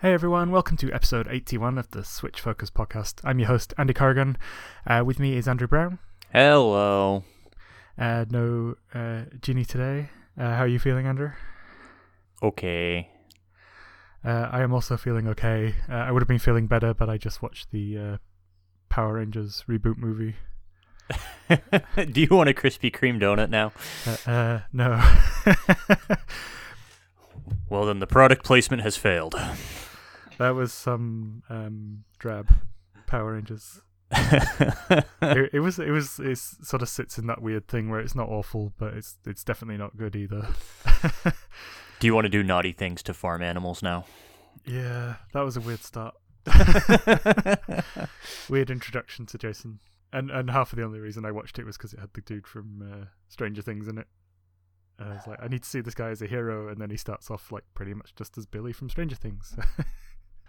Hey everyone, welcome to episode 81 of the Switch Focus podcast. I'm your host, Andy Corrigan. Uh, with me is Andrew Brown. Hello. Uh, no uh, Ginny today. Uh, how are you feeling, Andrew? Okay. Uh, I am also feeling okay. Uh, I would have been feeling better, but I just watched the uh, Power Rangers reboot movie. Do you want a Krispy Kreme donut now? Uh, uh, no. Well, then the product placement has failed. That was some um, drab Power Rangers. it, it was. It was. It sort of sits in that weird thing where it's not awful, but it's it's definitely not good either. Do you want to do naughty things to farm animals now? Yeah, that was a weird start. weird introduction to Jason, and and half of the only reason I watched it was because it had the dude from uh, Stranger Things in it. I was like, I need to see this guy as a hero, and then he starts off like pretty much just as Billy from Stranger Things.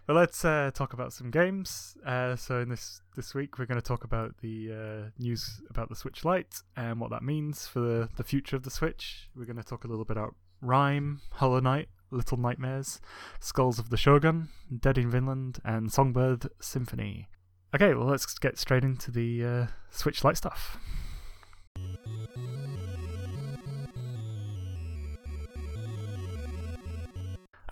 But let's uh, talk about some games. Uh, so in this this week, we're going to talk about the uh, news about the Switch Lite and what that means for the, the future of the Switch. We're going to talk a little bit about Rime, Hollow Knight, Little Nightmares, Skulls of the Shogun, Dead in Vinland, and Songbird Symphony. Okay, well let's get straight into the uh, Switch Lite stuff.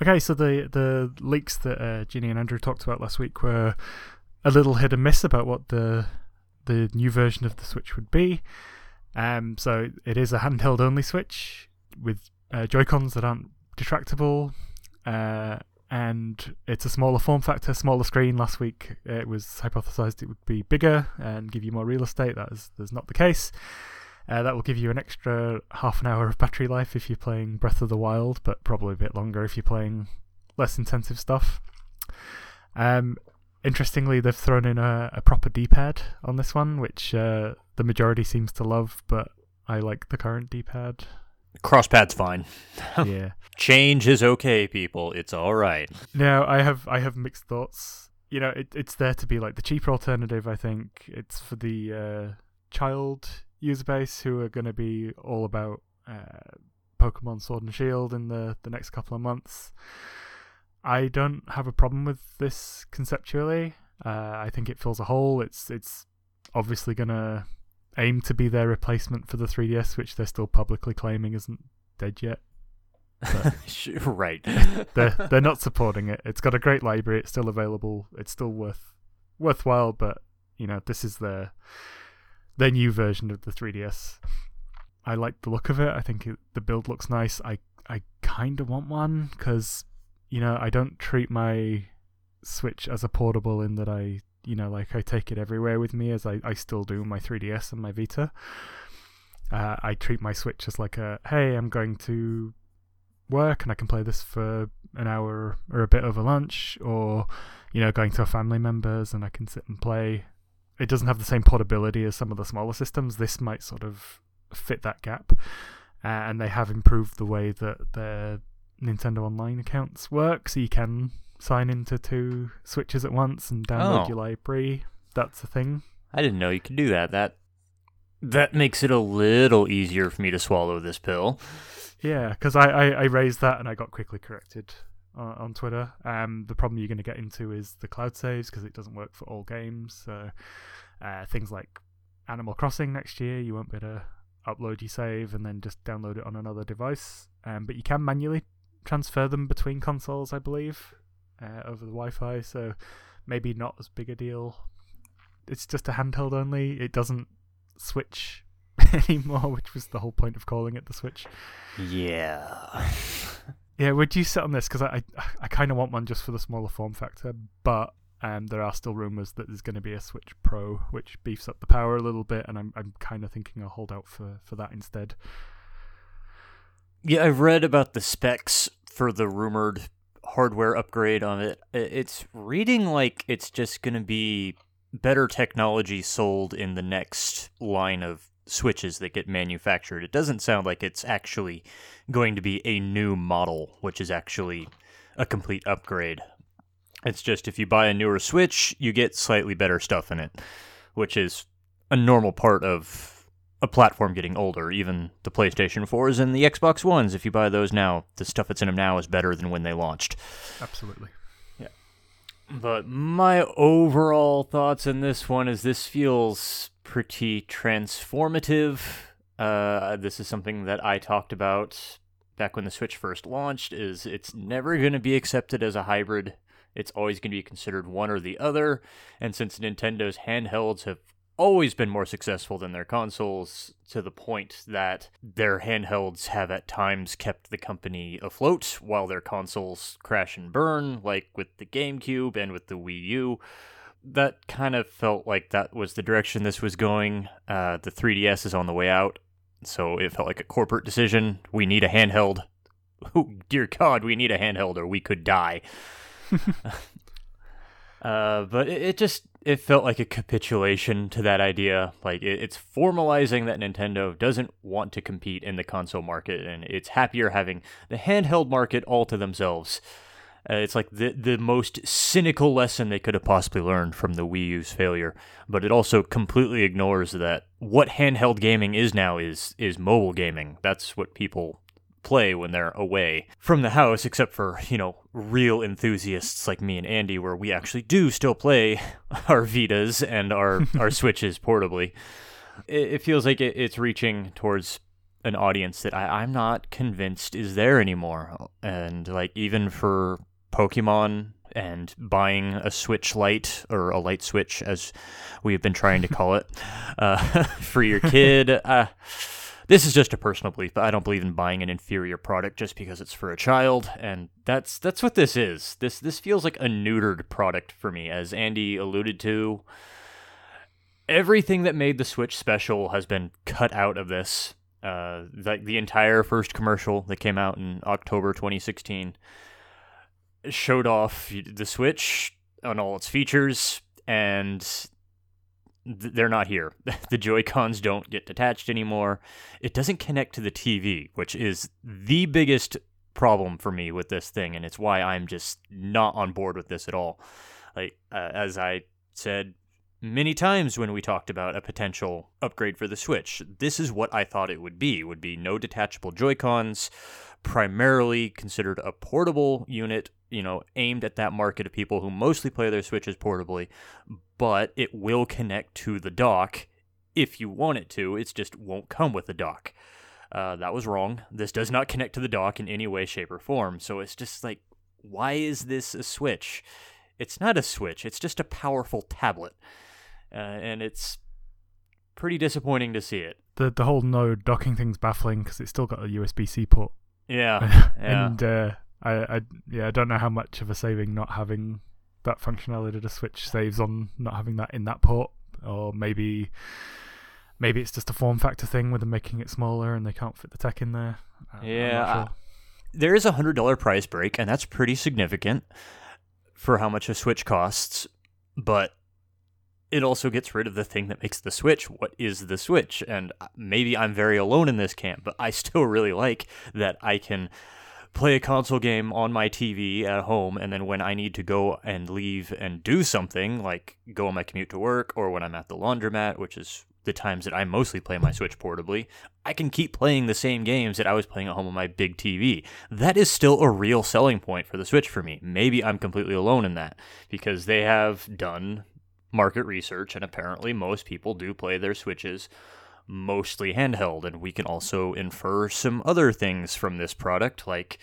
Okay, so the the leaks that uh, Ginny and Andrew talked about last week were a little hit and miss about what the the new version of the Switch would be. Um, so it is a handheld only Switch with uh, Joy Cons that aren't detractable, uh, and it's a smaller form factor, smaller screen. Last week it was hypothesized it would be bigger and give you more real estate. That is that's not the case. Uh, that will give you an extra half an hour of battery life if you're playing Breath of the Wild, but probably a bit longer if you're playing less intensive stuff. Um, interestingly, they've thrown in a, a proper D-pad on this one, which uh, the majority seems to love, but I like the current D-pad. Crosspad's fine. yeah. Change is okay, people. It's all right. Now, I have I have mixed thoughts. You know, it, it's there to be like the cheaper alternative. I think it's for the uh, child user base who are going to be all about uh, Pokemon Sword and Shield in the the next couple of months. I don't have a problem with this conceptually. Uh, I think it fills a hole. It's it's obviously going to aim to be their replacement for the 3DS, which they're still publicly claiming isn't dead yet. right. they're they're not supporting it. It's got a great library. It's still available. It's still worth worthwhile, but you know this is their their new version of the 3DS. I like the look of it. I think it, the build looks nice. I I kind of want one because you know I don't treat my Switch as a portable in that I you know like I take it everywhere with me as I I still do my 3DS and my Vita. Uh, I treat my Switch as like a hey I'm going to work and I can play this for an hour or a bit over lunch or you know going to a family members and I can sit and play it doesn't have the same portability as some of the smaller systems. This might sort of fit that gap, uh, and they have improved the way that their Nintendo Online accounts work, so you can sign into two switches at once and download Oh. your library. That's a thing. I didn't know you could do that. That that makes it a little easier for me to swallow this pill. Yeah, because I, I, I raised that and I got quickly corrected on, on Twitter. Um, the problem you're going to get into is the cloud saves because it doesn't work for all games. So uh, things like Animal Crossing next year, you won't be able to upload your save and then just download it on another device. Um, but you can manually transfer them between consoles, I believe, uh, over the Wi-Fi. So maybe not as big a deal. It's just a handheld only. It doesn't switch anymore, which was the whole point of calling it the Switch. Yeah. Yeah, would you sit on this? Because I, I, I kind of want one just for the smaller form factor, but um, there are still rumors that there's going to be a Switch Pro, which beefs up the power a little bit, and I'm I'm kind of thinking I'll hold out for, for that instead. Yeah, I've read about the specs for the rumored hardware upgrade on it. It's reading like it's just going to be better technology sold in the next line of switches that get manufactured. It doesn't sound like it's actually going to be a new model, which is actually a complete upgrade. It's just if you buy a newer Switch, you get slightly better stuff in it, which is a normal part of a platform getting older. Even the PlayStation 4s and the Xbox Ones, if you buy those now, the stuff that's in them now is better than when they launched. Absolutely. Yeah. But my overall thoughts in this one is this feels pretty transformative. Uh, this is something that I talked about back when the Switch first launched. Is it's never going to be accepted as a hybrid. It's always going to be considered one or the other. And since Nintendo's handhelds have always been more successful than their consoles to the point that their handhelds have at times kept the company afloat while their consoles crash and burn, like with the GameCube and with the Wii U. That kind of felt like that was the direction this was going. Uh, the 3DS is on the way out, so it felt like a corporate decision. We need a handheld. Oh, dear God, we need a handheld or we could die. uh, but it, it just it felt like a capitulation to that idea. Like it, it's formalizing that Nintendo doesn't want to compete in the console market, and it's happier having the handheld market all to themselves. Uh, it's like the the most cynical lesson they could have possibly learned from the Wii U's failure, but it also completely ignores that what handheld gaming is now is is mobile gaming. That's what people play when they're away from the house, except for, you know, real enthusiasts like me and Andy, where we actually do still play our Vitas and our, our Switches portably. It, it feels like it, it's reaching towards an audience that I, I'm not convinced is there anymore. And, like, even for Pokemon and buying a Switch Lite or a light switch, as we have been trying to call it, uh, for your kid. Uh, this is just a personal belief, but I don't believe in buying an inferior product just because it's for a child, and that's that's what this is. This this feels like a neutered product for me, as Andy alluded to. Everything that made the Switch special has been cut out of this. Uh, like the entire first commercial that came out in October 2016 showed off the Switch on all its features, and they're not here. the Joy Cons don't get detached anymore. It doesn't connect to the TV, which is the biggest problem for me with this thing, and it's why I'm just not on board with this at all. Like uh, as I said many times when we talked about a potential upgrade for the Switch, this is what I thought it would be. Would be no detachable Joy Cons, primarily considered a portable unit you know, aimed at that market of people who mostly play their Switches portably, but it will connect to the dock if you want it to. It just won't come with the dock. Uh, that was wrong. This does not connect to the dock in any way, shape, or form. So it's just like, why is this a Switch? It's not a Switch, it's just a powerful tablet. Uh, and it's pretty disappointing to see it. The the whole no docking thing's baffling because it's still got a USB C port. Yeah, yeah. and uh, I, I yeah, I don't know how much of a saving not having that functionality to Switch saves on not having that in that port, or maybe maybe it's just a form factor thing with them making it smaller and they can't fit the tech in there. yeah, sure. there is a hundred dollar price break, and that's pretty significant for how much a Switch costs, but. It also gets rid of the thing that makes the Switch what is the Switch. And uh, maybe I'm very alone in this camp, but I still really like that I can play a console game on my TV at home, and then when I need to go and leave and do something, like go on my commute to work, or when I'm at the laundromat, which is the times that I mostly play my Switch portably, I can keep playing the same games that I was playing at home on my big TV. That is still a real selling point for the Switch for me. Maybe I'm completely alone in that, because they have done market research, and apparently most people do play their Switches mostly handheld. And we can also infer some other things from this product, like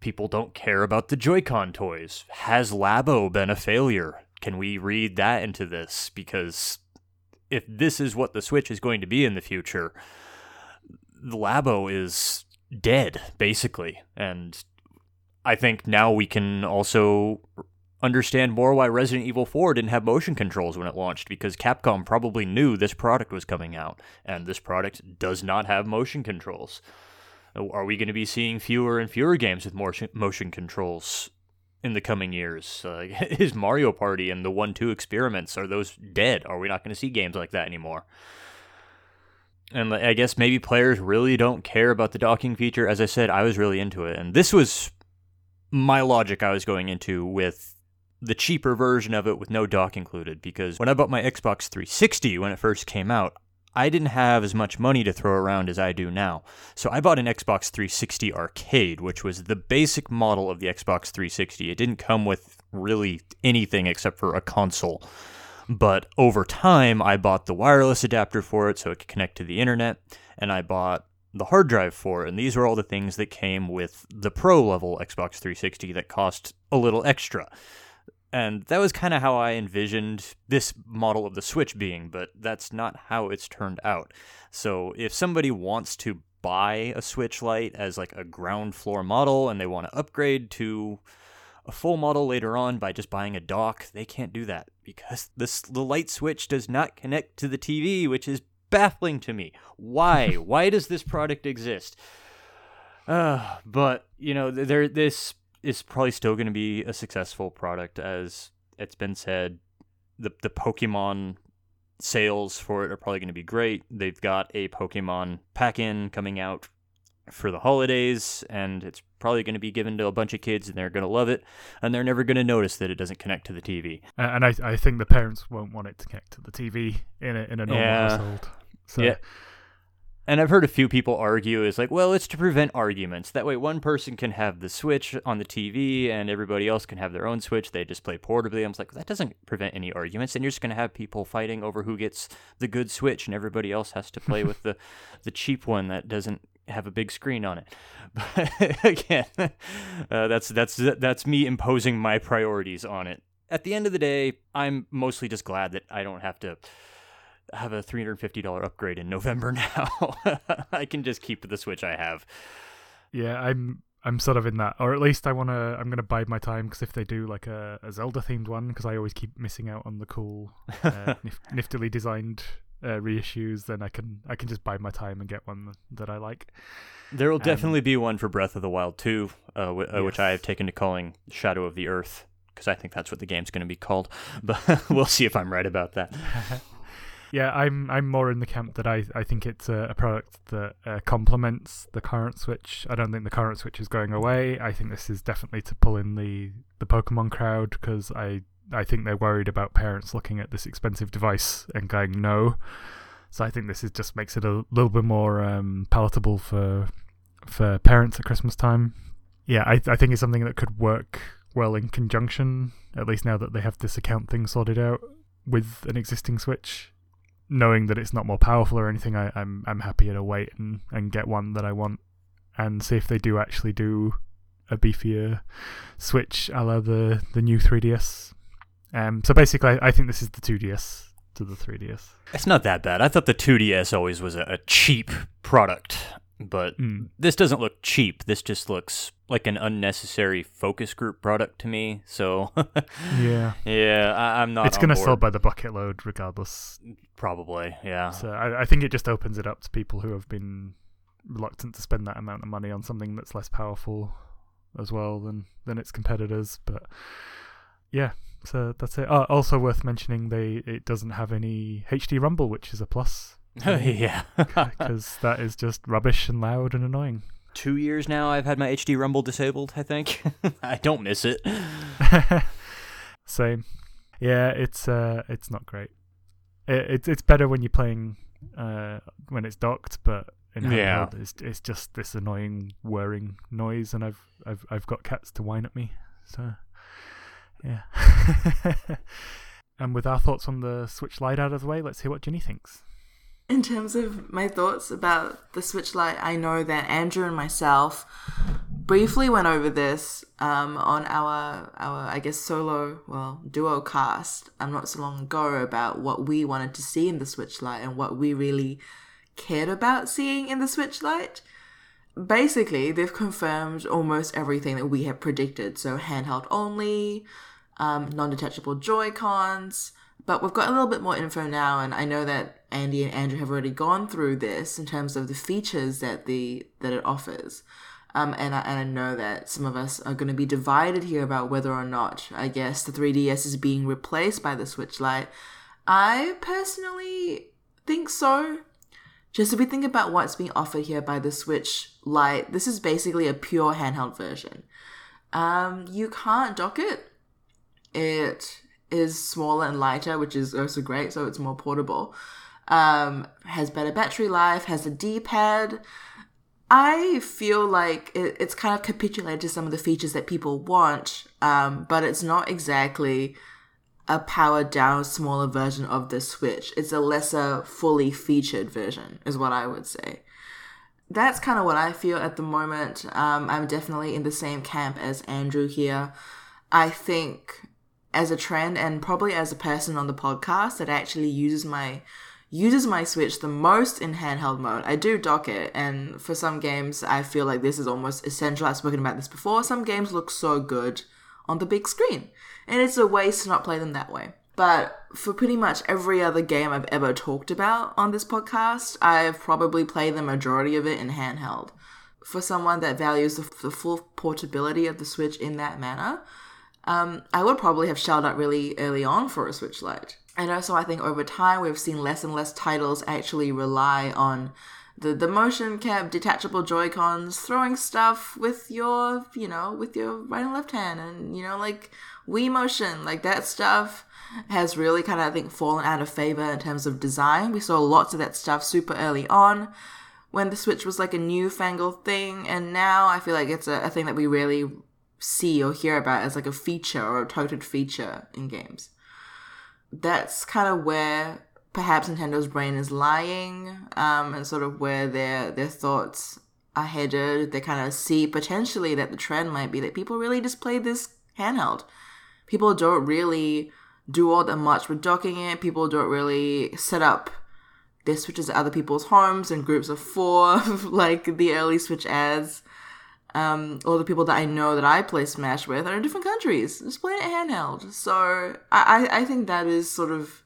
people don't care about the Joy-Con toys. Has Labo been a failure? Can we read that into this? Because if this is what the Switch is going to be in the future, the Labo is dead, basically. And I think now we can also understand more why Resident Evil 4 didn't have motion controls when it launched because Capcom probably knew this product was coming out and this product does not have motion controls. Are we going to be seeing fewer and fewer games with motion motion controls in the coming years? Uh, is Mario Party and the 1 2 experiments are those dead? Are we not going to see games like that anymore? And I guess maybe players really don't care about the docking feature. As I said, I was really into it. And this was my logic I was going into with the cheaper version of it with no dock included because when I bought my Xbox 360 when it first came out, I didn't have as much money to throw around as I do now. So I bought an Xbox 360 Arcade, which was the basic model of the Xbox 360. It didn't come with really anything except for a console. But over time, I bought the wireless adapter for it so it could connect to the internet, and I bought the hard drive for it. And these were all the things that came with the pro level Xbox 360 that cost a little extra. And that was kind of how I envisioned this model of the Switch being, but that's not how it's turned out. So if somebody wants to buy a Switch Lite as like a ground floor model and they want to upgrade to a full model later on by just buying a dock, they can't do that because this the light switch does not connect to the TV, which is baffling to me. Why? Why does this product exist? Uh, but you know, there this is probably still going to be a successful product, as it's been said. The the Pokemon sales for it are probably going to be great. They've got a Pokemon pack-in coming out for the holidays, and it's probably going to be given to a bunch of kids, and they're going to love it, and they're never going to notice that it doesn't connect to the TV. And I I think the parents won't want it to connect to the TV in a in a normal Yeah. household. So Yeah. And I've heard a few people argue is like, well, it's to prevent arguments. That way, one person can have the Switch on the TV, and everybody else can have their own Switch. They just play portably. I'm like, that doesn't prevent any arguments. And you're just going to have people fighting over who gets the good Switch, and everybody else has to play with the the cheap one that doesn't have a big screen on it. But again, uh, that's that's that's me imposing my priorities on it. At the end of the day, I'm mostly just glad that I don't have to have a $350 upgrade in November now. I can just keep the Switch I have. yeah, I'm I'm sort of in that, or at least I wanna I'm gonna bide my time because if they do like a, a Zelda themed one, because I always keep missing out on the cool, uh, nif- niftily designed uh, reissues, then I can I can just bide my time and get one that I like. There will Um, definitely be one for Breath of the Wild 2, uh, w- uh, which I have taken to calling Shadow of the Earth, because I think that's what the game's going to be called. But we'll see if I'm right about that. Yeah, I'm I'm more in the camp that I, I think it's a, a product that uh, complements the current Switch. I don't think the current Switch is going away. I think this is definitely to pull in the, the Pokemon crowd because I I think they're worried about parents looking at this expensive device and going no. So I think this is just makes it a little bit more um, palatable for for parents at Christmas time. Yeah, I I think it's something that could work well in conjunction. At least now that they have this account thing sorted out with an existing Switch knowing that it's not more powerful or anything, I, I'm I'm happier to wait and, and get one that I want and see if they do actually do a beefier Switch a la the, the new 3DS. Um, so basically, I, I think this is the 2DS to the 3DS. It's not that bad. I thought the 2DS always was a, a cheap product, but Mm. this doesn't look cheap. This just looks like an unnecessary focus group product to me. So, Yeah, yeah, I, I'm not. it's going to sell by the bucket load regardless. Probably, yeah. So I, I think it just opens it up to people who have been reluctant to spend that amount of money on something that's less powerful as well than than its competitors. But yeah, so that's it. Uh, also worth mentioning, they it doesn't have any HD rumble, which is a plus yeah. because that is just rubbish and loud and annoying. Two years now, I've had my HD Rumble disabled. I think I don't miss it. Same. Yeah, it's uh, it's not great. It, it's it's better when you're playing uh when it's docked, but in Yeah. it's it's just this annoying whirring noise, and I've I've I've got cats to whine at me, so yeah. and with our thoughts on the Switch Lite out of the way, let's hear what Ginny thinks. In terms of my thoughts about the Switch Lite, I know that Andrew and myself briefly went over this um, on our our I guess solo well duo cast um, not so long ago about what we wanted to see in the Switch Lite and what we really cared about seeing in the Switch Lite. Basically, they've confirmed almost everything that we had predicted. So handheld only, um, non-detachable Joy Cons. But we've got a little bit more info now, and I know that Andy and Andrew have already gone through this in terms of the features that the that it offers. Um, and I, and I know that some of us are going to be divided here about whether or not I guess the 3DS is being replaced by the Switch Lite. I personally think so. Just if we think about what's being offered here by the Switch Lite, this is basically a pure handheld version. Um, you can't dock it. It is smaller and lighter, which is also great, so it's more portable. um, has better battery life, has a D pad. I feel like it, it's kind of capitulated to some of the features that people want, um, but it's not exactly a powered down, smaller version of the Switch. It's a lesser, fully featured version, is what I would say. That's kind of what I feel at the moment. Um, I'm definitely in the same camp as Andrew here. I think as a trend and probably as a person on the podcast that actually uses my uses my Switch the most in handheld mode. I do dock it, and for some games, I feel like this is almost essential. I've spoken about this before. Some games look so good on the big screen, and it's a waste to not play them that way. But for pretty much every other game I've ever talked about on this podcast, I've probably played the majority of it in handheld. For someone that values the, the full portability of the Switch in that manner, um, I would probably have shelled out really early on for a Switch Lite. And also, I think over time we've seen less and less titles actually rely on the, the motion cap detachable Joy Cons throwing stuff with your, you know, with your right and left hand, and you know, like Wii Motion, like that stuff has really kind of I think fallen out of favor in terms of design. We saw lots of that stuff super early on when the Switch was like a newfangled thing, and now I feel like it's a, a thing that we rarely see or hear about as like a feature or a toted feature in games that's kind of where perhaps Nintendo's brain is lying, um, and sort of where their their thoughts are headed. They kind of see potentially that the trend might be that people really just play this handheld. People don't really do all that much with docking it. People don't really set up their switches at other people's homes in groups of four, like the early Switch ads. Um, all the people that I know that I play Smash with are in different countries, just playing it handheld. So I, I think that is sort of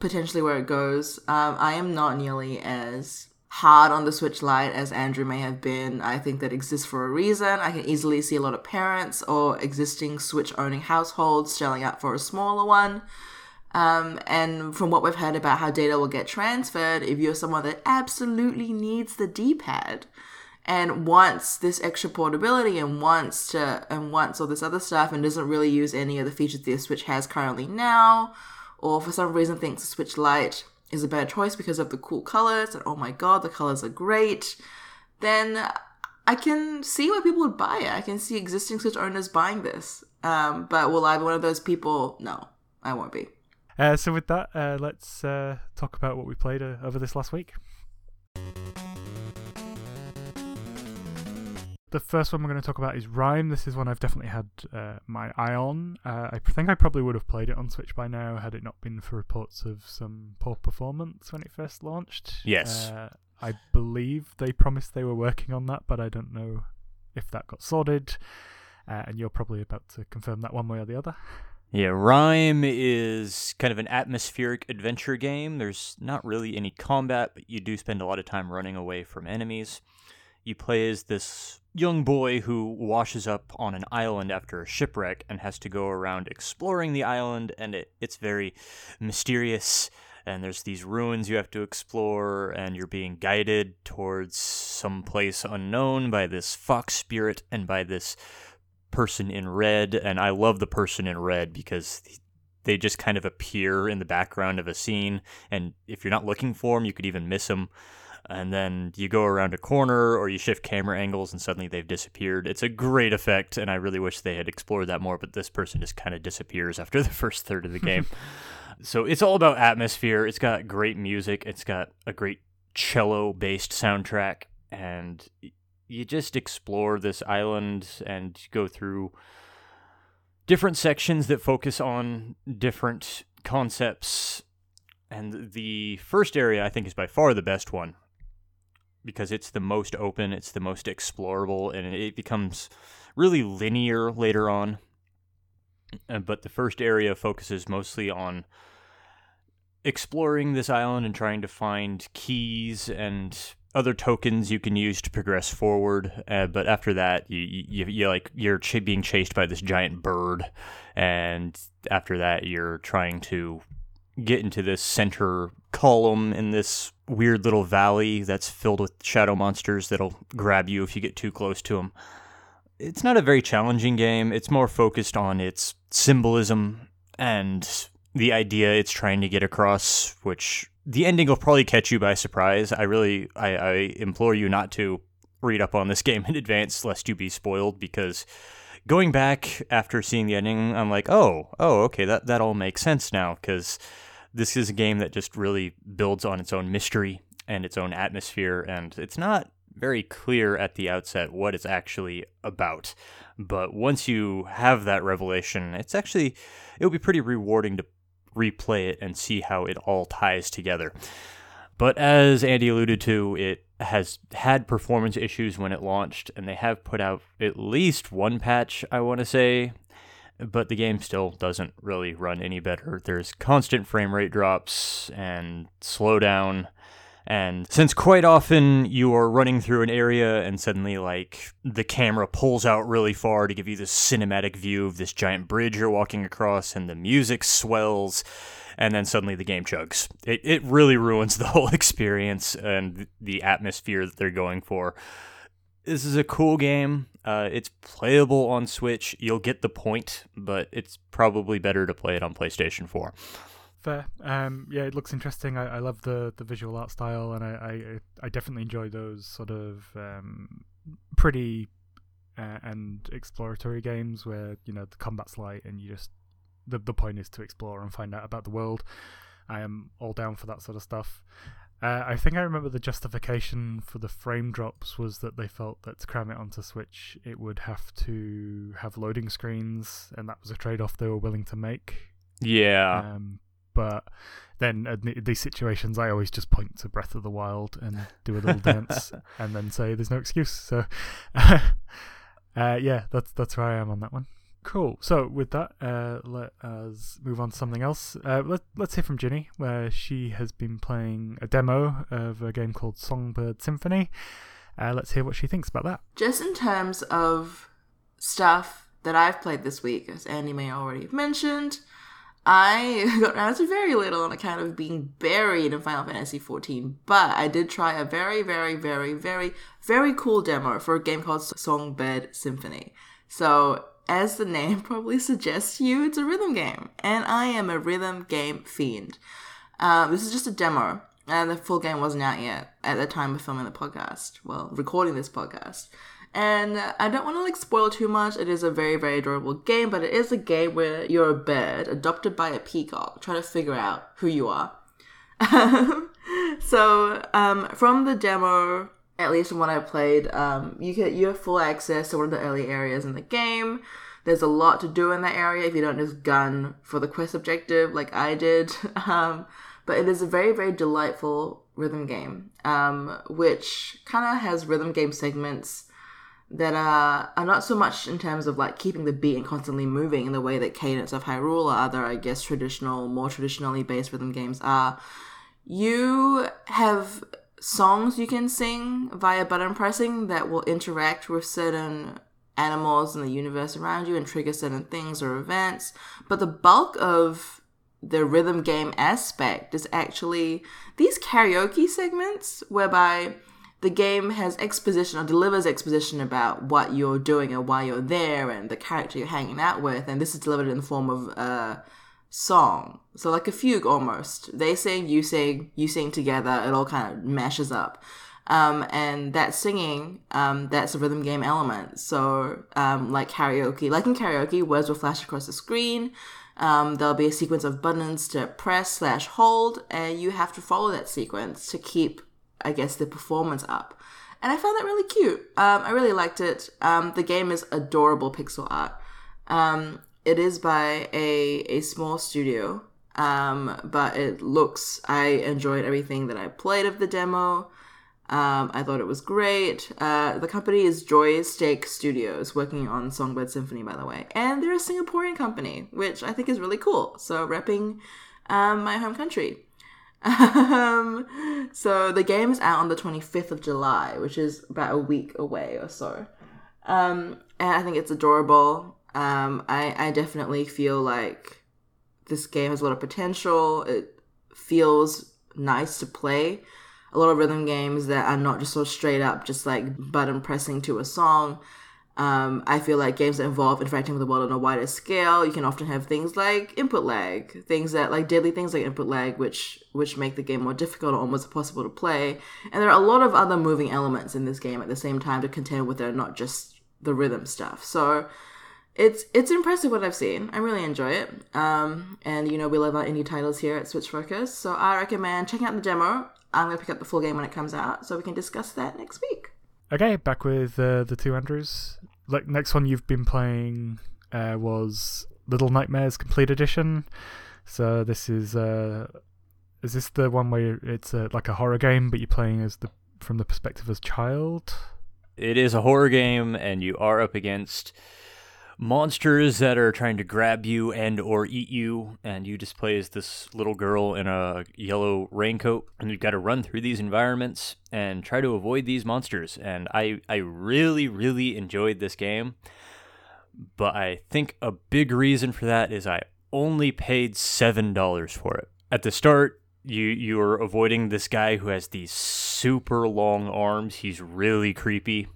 potentially where it goes. Um, I am not nearly as hard on the Switch Lite as Andrew may have been. I think that exists for a reason. I can easily see a lot of parents or existing Switch owning households shelling out for a smaller one. Um, and from what we've heard about how data will get transferred, if you're someone that absolutely needs the D pad, and wants this extra portability and wants to and wants all this other stuff and doesn't really use any of the features the Switch has currently now, or for some reason thinks the Switch Lite is a better choice because of the cool colors and oh my god, the colors are great, then I can see why people would buy it. I can see existing Switch owners buying this. Um, but will I be one of those people? No, I won't be. Uh, so with that, uh, let's uh, talk about what we played uh, over this last week. The first one we're going to talk about is Rime. This is one I've definitely had uh, my eye on. Uh, I think I probably would have played it on Switch by now had it not been for reports of some poor performance when it first launched. Yes. Uh, I believe they promised they were working on that, but I don't know if that got sorted. Uh, and you're probably about to confirm that one way or the other. Yeah, Rime is kind of an atmospheric adventure game. There's not really any combat, but you do spend a lot of time running away from enemies. You play as this young boy who washes up on an island after a shipwreck and has to go around exploring the island, and it, it's very mysterious. And there's these ruins you have to explore, and you're being guided towards some place unknown by this fox spirit and by this person in red. And I love the person in red because they just kind of appear in the background of a scene, and if you're not looking for them, you could even miss them and then you go around a corner or you shift camera angles and suddenly they've disappeared. It's a great effect, and I really wish they had explored that more, but this person just kind of disappears after the first third of the game. so it's all about atmosphere. It's got great music, it's got a great cello based soundtrack, and you just explore this island and go through different sections that focus on different concepts and the first area I think is by far the best one because it's the most open, it's the most explorable, and it becomes really linear later on. Uh, but the first area focuses mostly on exploring this island and trying to find keys and other tokens you can use to progress forward. Uh, but after that, you, you, you like you're ch- being chased by this giant bird, and after that, you're trying to get into this center column in this weird little valley that's filled with shadow monsters that'll grab you if you get too close to them. It's not a very challenging game. It's more focused on its symbolism and the idea it's trying to get across, which the ending will probably catch you by surprise. I really, I, I implore you not to read up on this game in advance, lest you be spoiled. Because going back after seeing the ending, I'm like, oh, oh, okay, that that all makes sense now. Because this is a game that just really builds on its own mystery and its own atmosphere, and it's not very clear at the outset what it's actually about. But once you have that revelation, it's actually it'll be pretty rewarding to replay it and see how it all ties together. But as Andy alluded to, it has had performance issues when it launched, and they have put out at least one patch, I want to say, but the game still doesn't really run any better. There's constant frame rate drops and slowdown. And since quite often you are running through an area and suddenly, like, the camera pulls out really far to give you this cinematic view of this giant bridge you're walking across, and the music swells, and then suddenly the game chugs. It, it really ruins the whole experience and the atmosphere that they're going for. This is a cool game. Uh, it's playable on Switch. You'll get the point, but it's probably better to play it on PlayStation 4. Fair. Um, yeah, it looks interesting. I, I love the, the visual art style, and I, I, I definitely enjoy those sort of um, pretty uh, and exploratory games where you know the combat's light and you just the the point is to explore and find out about the world. I am all down for that sort of stuff. Uh, I think I remember the justification for the frame drops was that they felt that to cram it onto Switch, it would have to have loading screens, and that was a trade off they were willing to make. Yeah. Um, but then in these situations, I always just point to Breath of the Wild and do a little dance, and then say there's no excuse. So, uh, yeah, that's that's where I am on that one. Cool. So with that, uh, let us move on to something else. Uh, let Let's hear from Ginny, where she has been playing a demo of a game called Songbird Symphony. Uh, let's hear what she thinks about that. Just in terms of stuff that I've played this week, as Andy may already have mentioned, I got around to very little on account of being buried in Final Fantasy XIV, but I did try a very, very, very, very, very cool demo for a game called Songbird Symphony. So, as the name probably suggests you, it's a rhythm game, and I am a rhythm game fiend. Uh, this is just a demo, and the full game wasn't out yet at the time of filming the podcast. Well, recording this podcast. And I don't want to like spoil too much. It is a very, very adorable game, but it is a game where you're a bird adopted by a peacock, trying to figure out who you are. so, um, from the demo, at least from what I played, um, you get you have full access to one of the early areas in the game. There's a lot to do in that area if you don't just gun for the quest objective like I did. Um, but it is a very, very delightful rhythm game, um, which kind of has rhythm game segments that are are not so much in terms of like keeping the beat and constantly moving in the way that Cadence of Hyrule or other, I guess, traditional, more traditionally based rhythm games are. You have songs you can sing via button pressing that will interact with certain animals in the universe around you and trigger certain things or events. But the bulk of the rhythm game aspect is actually these karaoke segments whereby the game has exposition or delivers exposition about what you're doing and why you're there and the character you're hanging out with, and this is delivered in the form of a song. So like a fugue almost. They sing, you sing, you sing together. It all kind of mashes up. Um, and that singing, um, that's a rhythm game element. So, um, like karaoke, like in karaoke, words will flash across the screen. Um, there'll be a sequence of buttons to press slash hold, and you have to follow that sequence to keep I guess, the performance up. And I found that really cute. Um, I really liked it. Um, the game is adorable pixel art. Um, it is by a, a small studio, um, but it looks, I enjoyed everything that I played of the demo. Um, I thought it was great. Uh, the company is Joysteak Studios, working on Songbird Symphony, by the way. And they're a Singaporean company, which I think is really cool. So, repping um, my home country. Um, so the game is out on the 25th of July, which is about a week away or so. Um, and I think it's adorable. Um, I, I definitely feel like this game has a lot of potential. It feels nice to play. A lot of rhythm games that are not just so straight up, just like button pressing to a song, Um, I feel like games that involve interacting with the world on a wider scale, you can often have things like input lag, things that like deadly things like input lag, which which make the game more difficult or almost impossible to play. And there are a lot of other moving elements in this game at the same time to contend with. It, not just the rhythm stuff. So it's it's impressive what I've seen. I really enjoy it. Um, and you know we love our indie titles here at Switch Focus, so I recommend checking out the demo. I'm gonna pick up the full game when it comes out, so we can discuss that next week. Okay, back with uh, the two Andrews. Like next one you've been playing uh, was Little Nightmares Complete Edition. So this is uh, is this the one where it's uh, like a horror game, but you're playing as the from the perspective as child? It is a horror game, and you are up against monsters that are trying to grab you and or eat you and you just play as this little girl in a yellow raincoat and you've got to run through these environments and try to avoid these monsters. And i i really really enjoyed this game but i think a big reason for that is i only paid seven dollars for it. At the start you you're avoiding this guy who has these super long arms. He's really creepy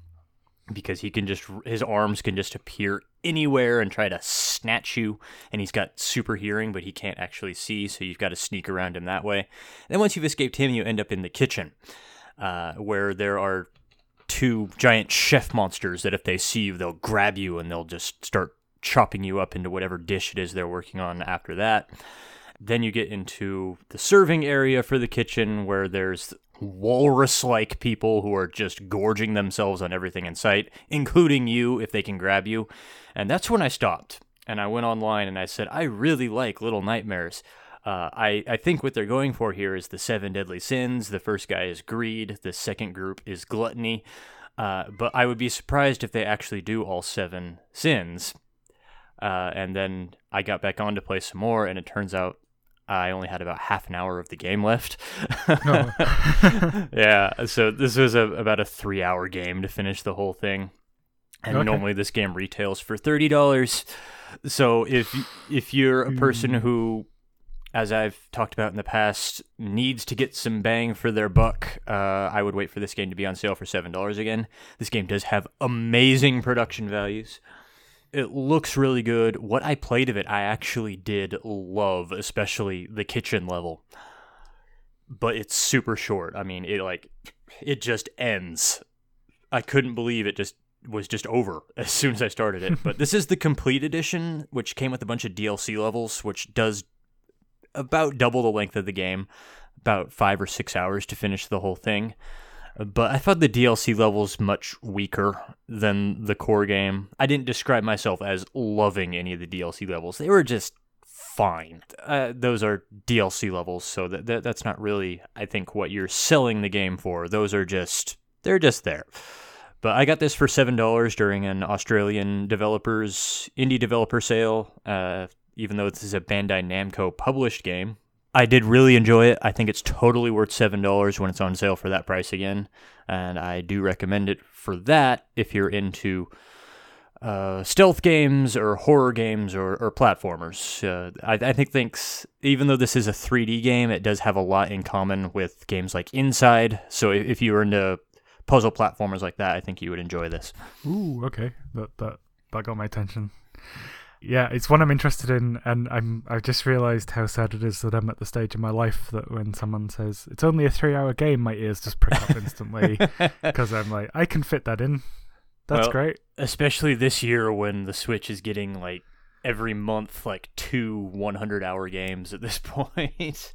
because he can just his arms can just appear anywhere and try to snatch you and he's got super hearing but he can't actually see so you've got to sneak around him that way. And then once you've escaped him you end up in the kitchen uh, where there are two giant chef monsters that if they see you they'll grab you and they'll just start chopping you up into whatever dish it is they're working on after that. Then you get into the serving area for the kitchen where there's walrus like people who are just gorging themselves on everything in sight, including you if they can grab you. And that's when I stopped. And I went online and I said, I really like Little Nightmares. Uh, I, I think what they're going for here is the seven deadly sins. The first guy is greed, the second group is gluttony. Uh, but I would be surprised if they actually do all seven sins. Uh, and then I got back on to play some more, and it turns out I only had about half an hour of the game left. Oh. yeah, so this was a, about a three hour game to finish the whole thing. And Okay. normally this game retails for thirty dollars. So if if you're a person who, as I've talked about in the past, needs to get some bang for their buck, uh, I would wait for this game to be on sale for seven dollars again. This game does have amazing production values. It looks really good. What I played of it, I actually did love, especially the kitchen level. But it's super short. I mean, it like it just ends. I couldn't believe it just was just over as soon as I started it. but this is the complete edition, which came with a bunch of DLC levels, which does about double the length of the game, about five or six hours to finish the whole thing. But I thought the DLC levels much weaker than the core game. I didn't describe myself as loving any of the DLC levels. They were just fine. Uh, those are DLC levels, so that, that that's not really, I think, what you're selling the game for. Those are just they're just there. But I got this for seven dollars during an Australian developers indie developer sale. Uh, even though this is a Bandai Namco published game, I did really enjoy it. I think it's totally worth seven dollars when it's on sale for that price again, and I do recommend it for that if you're into uh, stealth games or horror games or, or platformers. Uh, I, I think thinks even though this is a 3D game, it does have a lot in common with games like Inside. So if, if you were into puzzle platformers like that, I think you would enjoy this. Ooh, okay. That that that got my attention. Yeah, it's one I'm interested in, and I'm I've just realised how sad it is that I'm at the stage in my life that when someone says it's only a three-hour game, my ears just prick up instantly because I'm like, I can fit that in. That's Well- great. especially this year when the Switch is getting like every month like two 100 hour games at this point.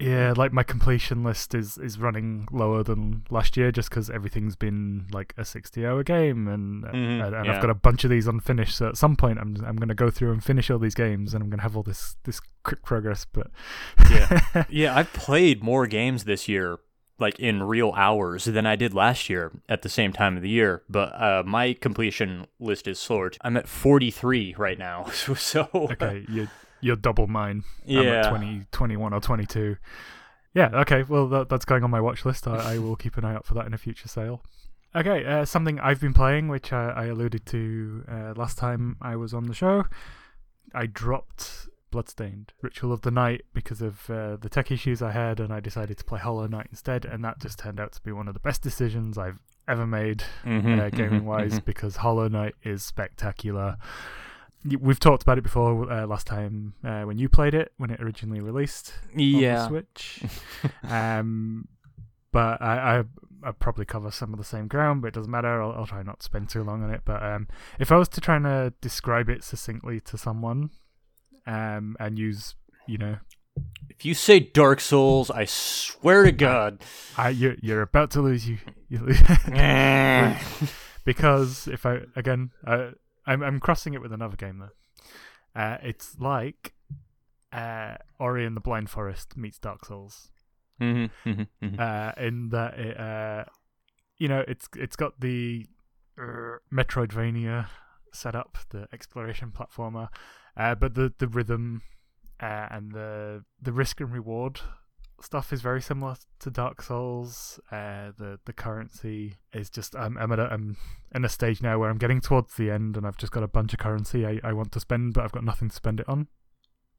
Yeah, like my completion list is is running lower than last year just because everything's been like a sixty-hour game, and uh, Mhm, and, and yeah. I've got a bunch of these unfinished. So at some point, I'm I'm gonna go through and finish all these games, and I'm gonna have all this this quick progress. But Yeah. yeah, I've played more games this year like in real hours than I did last year at the same time of the year, but uh, my completion list is slower. I'm at 43 right now. So, so okay, you you're double mine. I'm Yeah. at 20, 21 or twenty two. Yeah, okay. Well, that, that's going on my watch list. I, I will keep an eye out for that in a future sale. Okay, uh, something I've been playing, which I, I alluded to uh, last time I was on the show. I dropped Bloodstained Ritual of the Night because of uh, the tech issues I had, and I decided to play Hollow Knight instead, and that just turned out to be one of the best decisions I've ever made, Mhm, uh, gaming mhm, wise, mhm. because Hollow Knight is spectacular. We've talked about it before uh, last time uh, when you played it when it originally released on the Yeah. Switch. um, but I, I I probably cover some of the same ground, but it doesn't matter. I'll, I'll try not to spend too long on it. But um, if I was to try and uh, describe it succinctly to someone, um, and use you know, If you say Dark Souls, I swear to God. I you're, you're about to lose you, you lose. because if I again, uh, I'm I'm crossing it with another game though. Uh, it's like uh, Ori and the Blind Forest meets Dark Souls. Mhm, mhm, mhm. uh, in that it, uh, you know, it's it's got the uh, Metroidvania setup, the exploration platformer, uh, but the the rhythm uh, and the the risk and reward stuff is very similar to Dark Souls. Uh, the the currency is just I'm I'm at a, I'm in a stage now where I'm getting towards the end and I've just got a bunch of currency I, I want to spend, but I've got nothing to spend it on.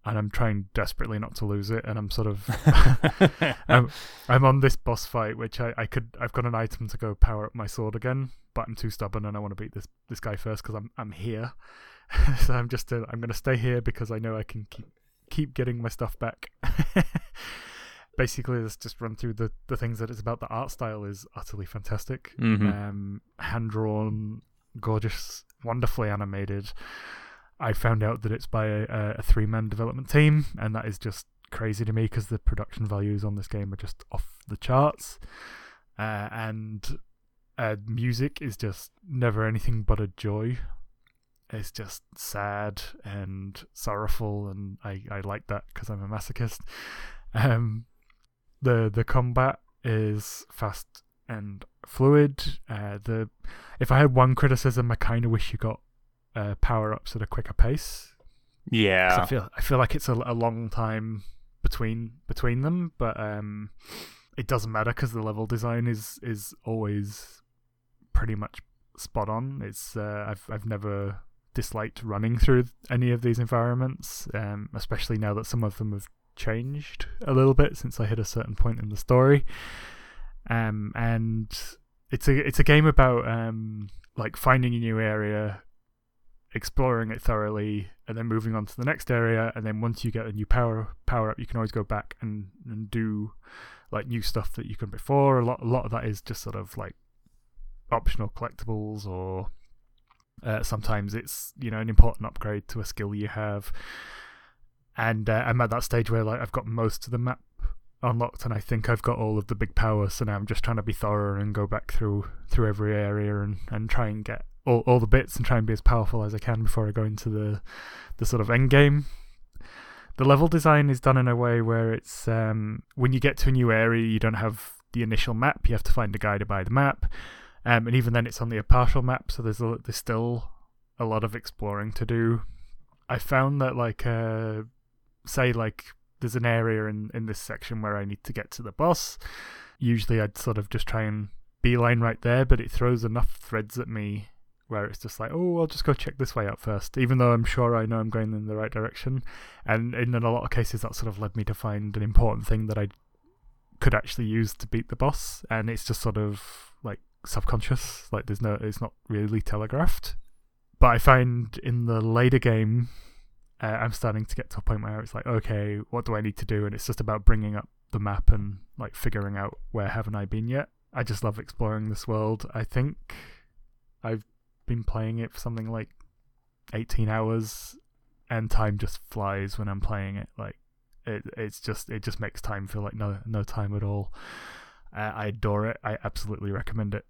And I'm trying desperately not to lose it, and I'm sort of I'm, I'm on this boss fight, which I, I could I've got an item to go power up my sword again, but I'm too stubborn and I want to beat this this guy first because I'm I'm here. so I'm just uh, I'm gonna stay here because I know I can keep keep getting my stuff back. Basically, let's just run through the the things that it's about. The art style is utterly fantastic, Mhm. um, hand drawn, gorgeous, wonderfully animated. I found out that it's by a, a, a three man development team, and that is just crazy to me because the production values on this game are just off the charts. Uh, and uh, music is just never anything but a joy. It's just sad and sorrowful, and I, I like that because I'm a masochist. Um, the the combat is fast and fluid. Uh, the if I had one criticism, I kind of wish you got uh, power ups at a quicker pace. yeah. I feel I feel like it's a, a long time between between them, but um, it doesn't matter because the level design is is always pretty much spot on. It's uh, I've I've never disliked running through any of these environments, um, especially now that some of them have changed a little bit since I hit a certain point in the story. Um, and it's a it's a game about um like finding a new area, exploring it thoroughly, and then moving on to the next area. And then once you get a new power power up, you can always go back and, and do like new stuff that you couldn't before. A lot a lot of that is just sort of like optional collectibles, or uh, sometimes it's you know an important upgrade to a skill you have. And uh, I'm at that stage where like I've got most of the map unlocked, and I think I've got all of the big powers. So now I'm just trying to be thorough and go back through through every area and, and try and get all, all the bits and try and be as powerful as I can before I go into the the sort of end game. The level design is done in a way where it's um, when you get to a new area, you don't have the initial map. You have to find a guy to buy the map, um, and even then, it's only a partial map. So there's a, there's still a lot of exploring to do. I found that like uh, say like there's an area in in this section where I need to get to the boss. Usually, I'd sort of just try and beeline right there, but it throws enough threads at me where it's just like, oh, I'll just go check this way out first, even though I'm sure I know I'm going in the right direction. And in a lot of cases, that sort of led me to find an important thing that I could actually use to beat the boss, and it's just sort of like subconscious, like there's no, it's not really telegraphed. But I find in the later game, uh, I'm starting to get to a point where it's like, okay, what do I need to do? And it's just about bringing up the map and like figuring out where haven't I been yet. I just love exploring this world. I think I've been playing it for something like 18 hours, and time just flies when I'm playing it. Like it, it's just it just makes time feel like no no time at all. Uh, I adore it. I absolutely recommend it,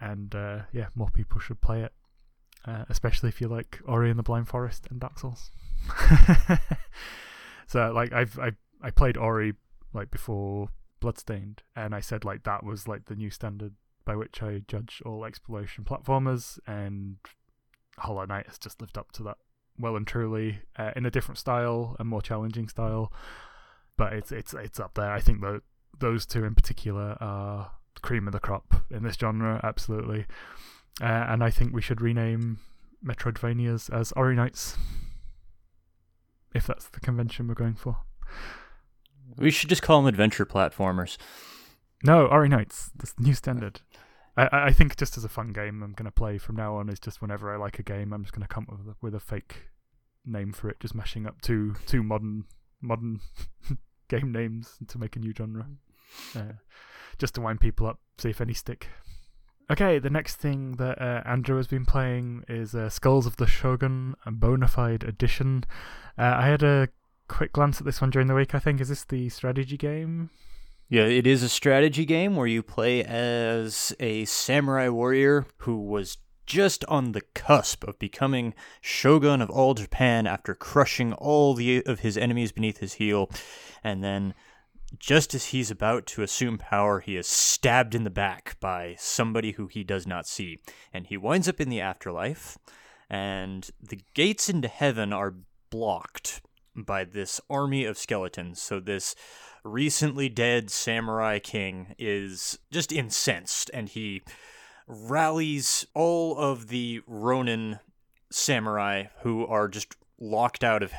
and uh, yeah, more people should play it, uh, especially if you like Ori and the Blind Forest and Dark Souls. so like I've I I played Ori like before Bloodstained, and I said like that was like the new standard by which I judge all exploration platformers, and Hollow Knight has just lived up to that well and truly uh, in a different style, a more challenging style. But it's it's it's up there. I think that those two in particular are cream of the crop in this genre, absolutely. Uh, and I think we should rename Metroidvanias as Ori Knights, if that's the convention we're going for. We should just call them adventure platformers. No, Ori Knights. The new standard. I, I think just as a fun game, I'm going to play from now on. Is just whenever I like a game, I'm just going to come up with a, with a fake name for it, just mashing up two two modern modern game names to make a new genre, uh, just to wind people up, see if any stick. Okay, the next thing that uh, Andrew has been playing is uh, Skulls of the Shogun, a Bone-a-Fide edition. Uh, I had a quick glance at this one during the week. I think is this the strategy game? Yeah, it is a strategy game where you play as a samurai warrior who was just on the cusp of becoming shogun of all Japan after crushing all the of his enemies beneath his heel, and then just as he's about to assume power, he is stabbed in the back by somebody who he does not see, and he winds up in the afterlife, and the gates into heaven are blocked by this army of skeletons. So this recently dead samurai king is just incensed and he rallies all of the Ronin samurai who are just locked out of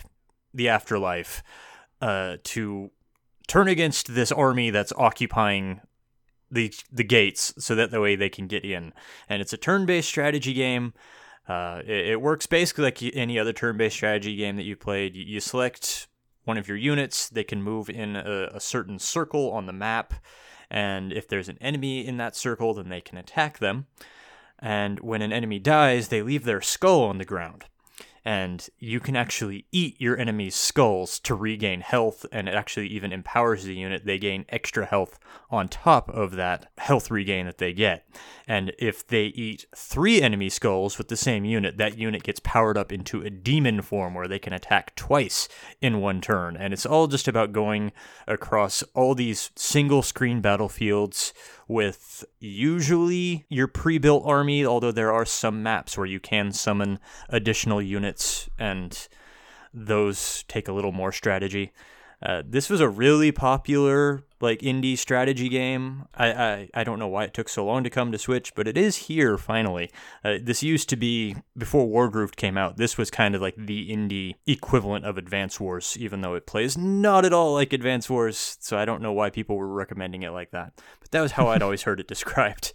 the afterlife uh, to turn against this army that's occupying the the gates so that the way they can get in. And it's a turn-based strategy game. Uh, it, it, works basically like any other turn-based strategy game that you played. You, you select one of your units; they can move in a, a certain circle on the map, and if there's an enemy in that circle, then they can attack them. And when an enemy dies, they leave their skull on the ground and you can actually eat your enemy's skulls to regain health, and it actually even empowers the unit. They gain extra health on top of that health regain that they get. And if they eat three enemy skulls with the same unit, that unit gets powered up into a demon form where they can attack twice in one turn. And it's all just about going across all these single screen battlefields with usually your pre built army, although there are some maps where you can summon additional units, and those take a little more strategy. Uh, this was a really popular like indie strategy game. I, I I don't know why it took so long to come to Switch, but it is here finally. Uh, this used to be before Wargrooved came out. This was kind of like the indie equivalent of Advance Wars, even though it plays not at all like Advance Wars. So I don't know why people were recommending it like that. But that was how I'd always heard it described.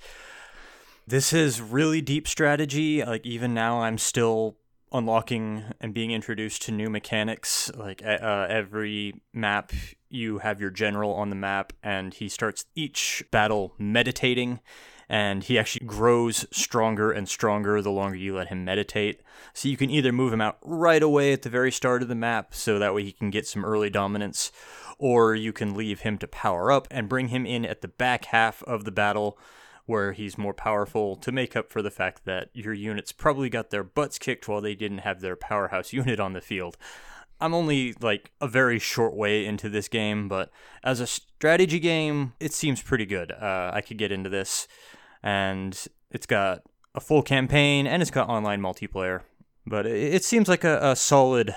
This is really deep strategy. Like even now, I'm still unlocking and being introduced to new mechanics. Like uh, every map, you have your general on the map, and he starts each battle meditating. And he actually grows stronger and stronger the longer you let him meditate. So you can either move him out right away at the very start of the map, so that way he can get some early dominance, or you can leave him to power up and bring him in at the back half of the battle where he's more powerful to make up for the fact that your units probably got their butts kicked while they didn't have their powerhouse unit on the field. I'm only like a very short way into this game, but as a strategy game, it seems pretty good. Uh, I could get into this, and it's got a full campaign and it's got online multiplayer. But it, seems like a, a solid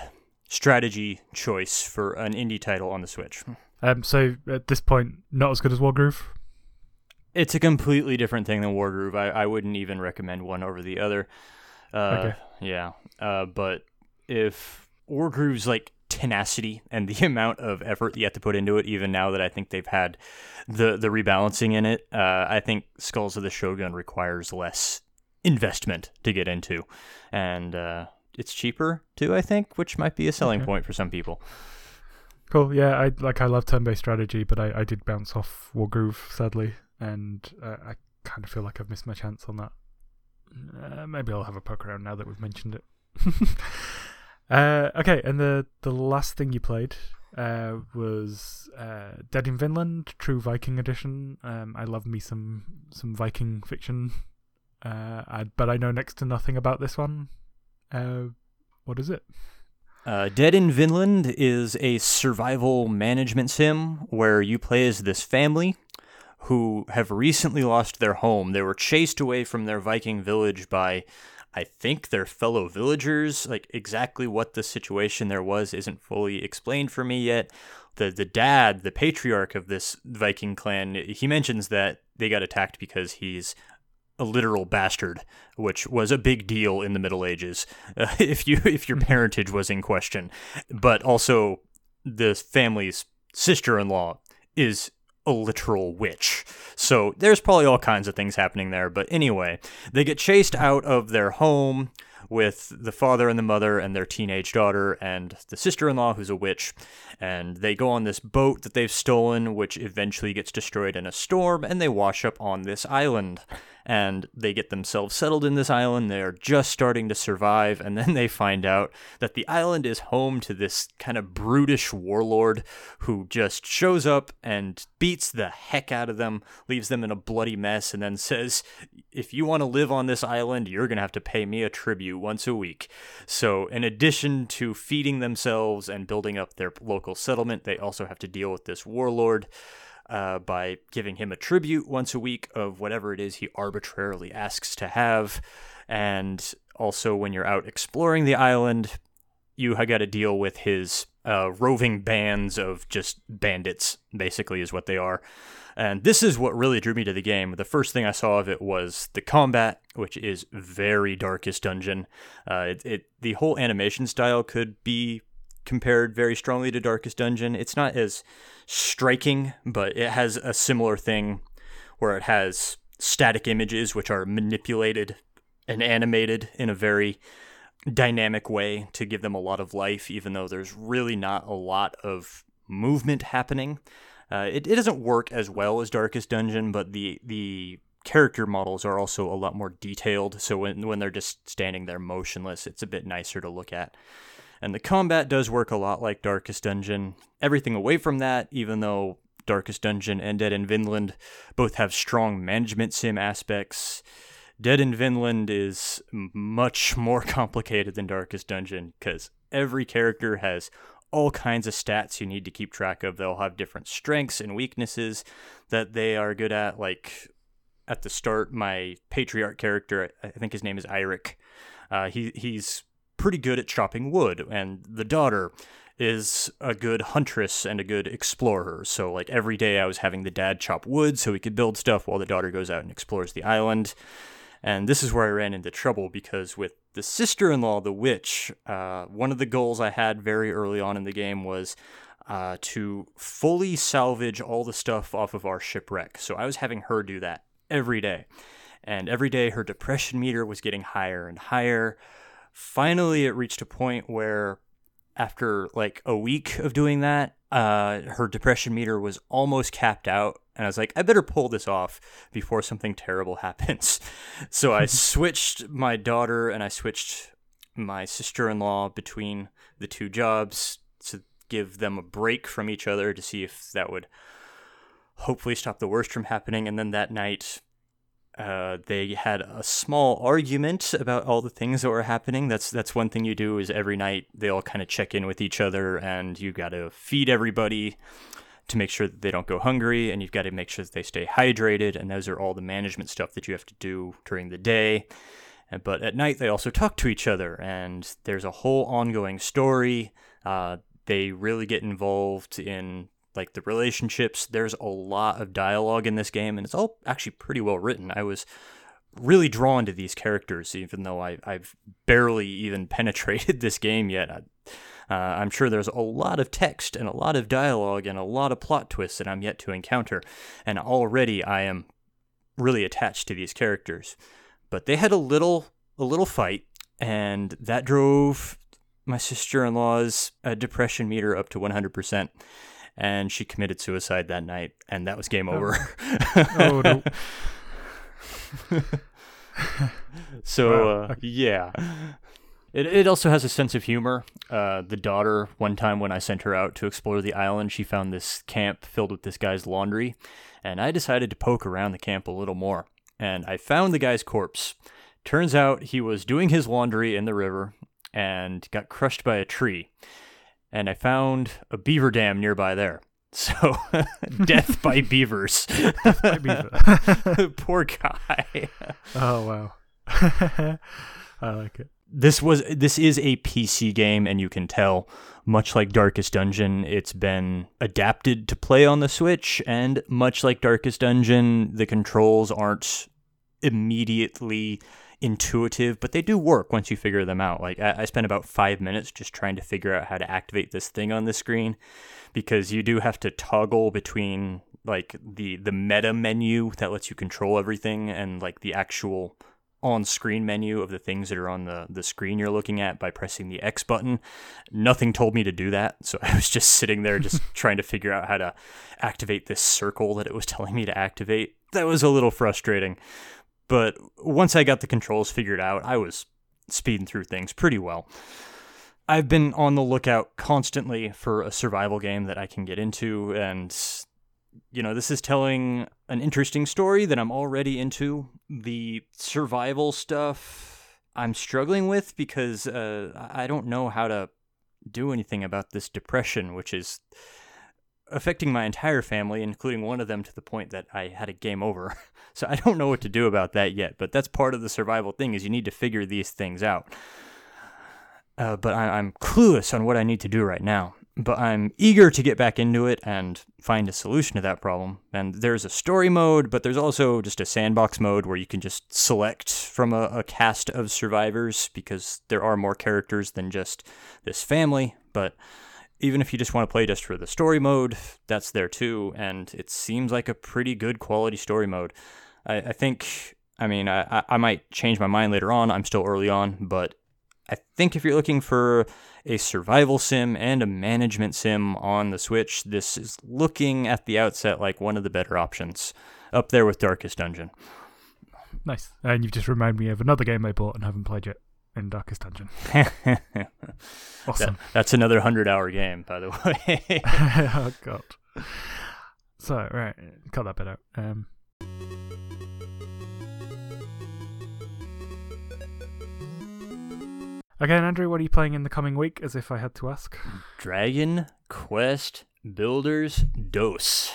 strategy choice for an indie title on the Switch. Um, so at this point, not as good as Wargroove. It's a completely different thing than Wargroove. I, I wouldn't even recommend one over the other. Uh, okay. Yeah. Uh, but if Wargroove's like tenacity and the amount of effort you have to put into it, even now that I think they've had the the rebalancing in it, uh, I think Skulls of the Shogun requires less investment to get into, and uh, it's cheaper too. I think, which might be a selling okay. point for some people. Cool. Yeah, I like I love turn-based strategy, but I, I did bounce off Wargroove sadly and uh, I kind of feel like I've missed my chance on that. Uh, maybe I'll have a poke around now that we've mentioned it. uh, okay, and the the last thing you played uh, was uh, Dead in Vinland, True Viking Edition. Um, I love me some some Viking fiction, uh, I, but I know next to nothing about this one. what is it? Dead in Vinland is a survival management sim where you play as this family who have recently lost their home. They were chased away from their Viking village by, I think, their fellow villagers. Like exactly what the situation there was isn't fully explained for me yet. The the dad, the patriarch of this Viking clan, he mentions that they got attacked because he's a literal bastard, which was a big deal in the Middle Ages, uh, if you if your parentage was in question. But also, the family's sister-in-law is a literal witch. So there's probably all kinds of things happening there. But anyway, they get chased out of their home with the father and the mother and their teenage daughter and the sister in law, who's a witch. And they go on this boat that they've stolen, which eventually gets destroyed in a storm, and they wash up on this island and they get themselves settled in this island. They're just starting to survive, and then they find out that the island is home to this kind of brutish warlord who just shows up and beats the heck out of them, leaves them in a bloody mess, and then says, If you want to live on this island, you're going to have to pay me a tribute once a week. So, in addition to feeding themselves and building up their local settlement, they also have to deal with this warlord uh, by giving him a tribute once a week of whatever it is he arbitrarily asks to have. And also, when you're out exploring the island, you got to deal with his uh, roving bands of just bandits, basically, is what they are. And this is what really drew me to the game. The first thing I saw of it was the combat, which is very Darkest Dungeon. Uh, it, it the whole animation style could be compared very strongly to Darkest Dungeon. It's not as striking, but it has a similar thing where it has static images which are manipulated and animated in a very dynamic way to give them a lot of life, even though there's really not a lot of movement happening. Uh, it, it doesn't work as well as Darkest Dungeon, but the the character models are also a lot more detailed. So when when they're just standing there motionless, it's a bit nicer to look at. And the combat does work a lot like Darkest Dungeon. Everything away from that, even though Darkest Dungeon and Dead in Vinland both have strong management sim aspects. Dead in Vinland is much more complicated than Darkest Dungeon because every character has all kinds of stats you need to keep track of. They'll have different strengths and weaknesses that they are good at. Like at the start, my patriarch character, I think his name is Eirik. Uh, he he's pretty good at chopping wood, and the daughter is a good huntress and a good explorer. So, like, every day I was having the dad chop wood so he could build stuff while the daughter goes out and explores the island. And this is where I ran into trouble because with the sister in law, the witch, uh, one of the goals I had very early on in the game was uh, to fully salvage all the stuff off of our shipwreck. So I was having her do that every day. And every day her depression meter was getting higher and higher finally it reached a point where after like a week of doing that uh, her depression meter was almost capped out and i was like i better pull this off before something terrible happens. So i switched my daughter and i switched my sister-in-law between the two jobs to give them a break from each other to see if that would hopefully stop the worst from happening and then that night uh, they had a small argument about all the things that were happening. That's that's one thing you do is every night they all kind of check in with each other, and you got to feed everybody to make sure that they don't go hungry, and you've got to make sure that they stay hydrated. And those are all the management stuff that you have to do during the day. But at night they also talk to each other, and there's a whole ongoing story. Uh, they really get involved in like the relationships. There's a lot of dialogue in this game, and it's all actually pretty well written. I was really drawn to these characters, even though I, have barely even penetrated this game yet. Uh, I'm sure there's a lot of text and a lot of dialogue and a lot of plot twists that I'm yet to encounter, and already I am really attached to these characters. But they had a little a little fight, and that drove my sister-in-law's uh, depression meter up to 100% and she committed suicide that night, and that was game oh. over. oh no. so wow. uh, yeah. It, it also has a sense of humor. Uh, the daughter, one time when I sent her out to explore the island, she found this camp filled with this guy's laundry, and I decided to poke around the camp a little more. And I found the guy's corpse. Turns out he was doing his laundry in the river and got crushed by a tree and I found a beaver dam nearby there. So, death by beavers. by beaver. Poor guy. Oh wow. I like it. This was this is a PC game and you can tell much like Darkest Dungeon it's been adapted to play on the Switch and much like Darkest Dungeon the controls aren't immediately intuitive, but they do work once you figure them out. Like I, I spent about five minutes just trying to figure out how to activate this thing on the screen because you do have to toggle between like the the meta menu that lets you control everything and like the actual on screen menu of the things that are on the, the screen you're looking at by pressing the X button. Nothing told me to do that. So I was just sitting there just trying to figure out how to activate this circle that it was telling me to activate. That was a little frustrating. But once I got the controls figured out, I was speeding through things pretty well. I've been on the lookout constantly for a survival game that I can get into, and you know, this is telling an interesting story that I'm already into. The survival stuff I'm struggling with because uh, I don't know how to do anything about this depression, which is affecting my entire family, including one of them to the point that I had a game over. So I don't know what to do about that yet, but that's part of the survival thing is you need to figure these things out. Uh, but I, I'm clueless on what I need to do right now. But I'm eager to get back into it and find a solution to that problem. And there's a story mode, but there's also just a sandbox mode where you can just select from a, a cast of survivors because there are more characters than just this family. But even if you just want to play just for the story mode, that's there too. And it seems like a pretty good quality story mode. I, I think, I mean, I, I might change my mind later on. I'm still early on, but I think if you're looking for a survival sim and a management sim on the Switch, this is looking at the outset like one of the better options, up there with Darkest Dungeon. Nice. And you've just reminded me of another game I bought and haven't played yet in Darkest Dungeon. awesome. That, that's another 100 hour game, by the way. oh, God. So, right, cut that bit out. Um, Again, Andrew, what are you playing in the coming week? As if I had to ask. Dragon Quest Builders DOS.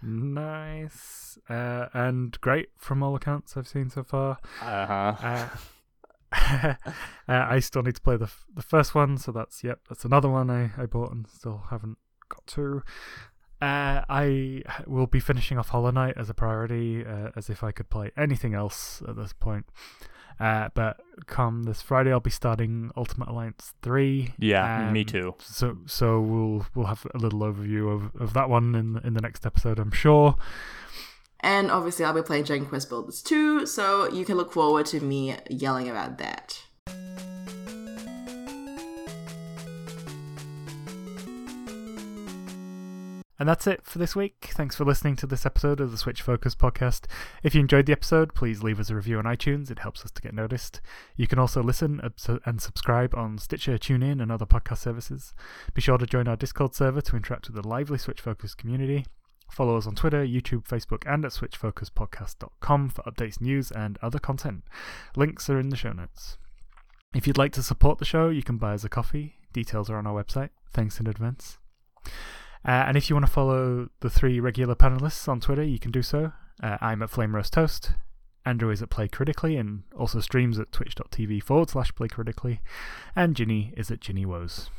Nice. Uh, and great from all accounts I've seen so far. Uh-huh. Uh, uh, I still need to play the f- the first one, so that's yep, that's another one I, I bought and still haven't got to. Uh, I will be finishing off Hollow Knight as a priority, uh, as if I could play anything else at this point. Uh, but come this Friday, I'll be starting Ultimate Alliance three. Yeah, me Um, too. So so we'll we'll have a little overview of, of that one in in the next episode, I'm sure. And obviously, I'll be playing Dragon Quest Builders 2, so you can look forward to me yelling about that. And that's it for this week. Thanks for listening to this episode of the Switch Focus podcast. If you enjoyed the episode, please leave us a review on iTunes. It helps us to get noticed. You can also listen and subscribe on Stitcher, TuneIn, and other podcast services. Be sure to join our Discord server to interact with the lively Switch Focus community. Follow us on Twitter, YouTube, Facebook, and at switchfocuspodcast.com for updates, news, and other content. Links are in the show notes. If you'd like to support the show, you can buy us a coffee. Details are on our website. Thanks in advance. Uh, and if you want to follow the three regular panelists on Twitter, you can do so. Uh, I'm at Flame Roast Toast. Andrew is at Play Critically and also streams at twitch.tv forward slash Play Critically. And Ginny is at Ginny Woes.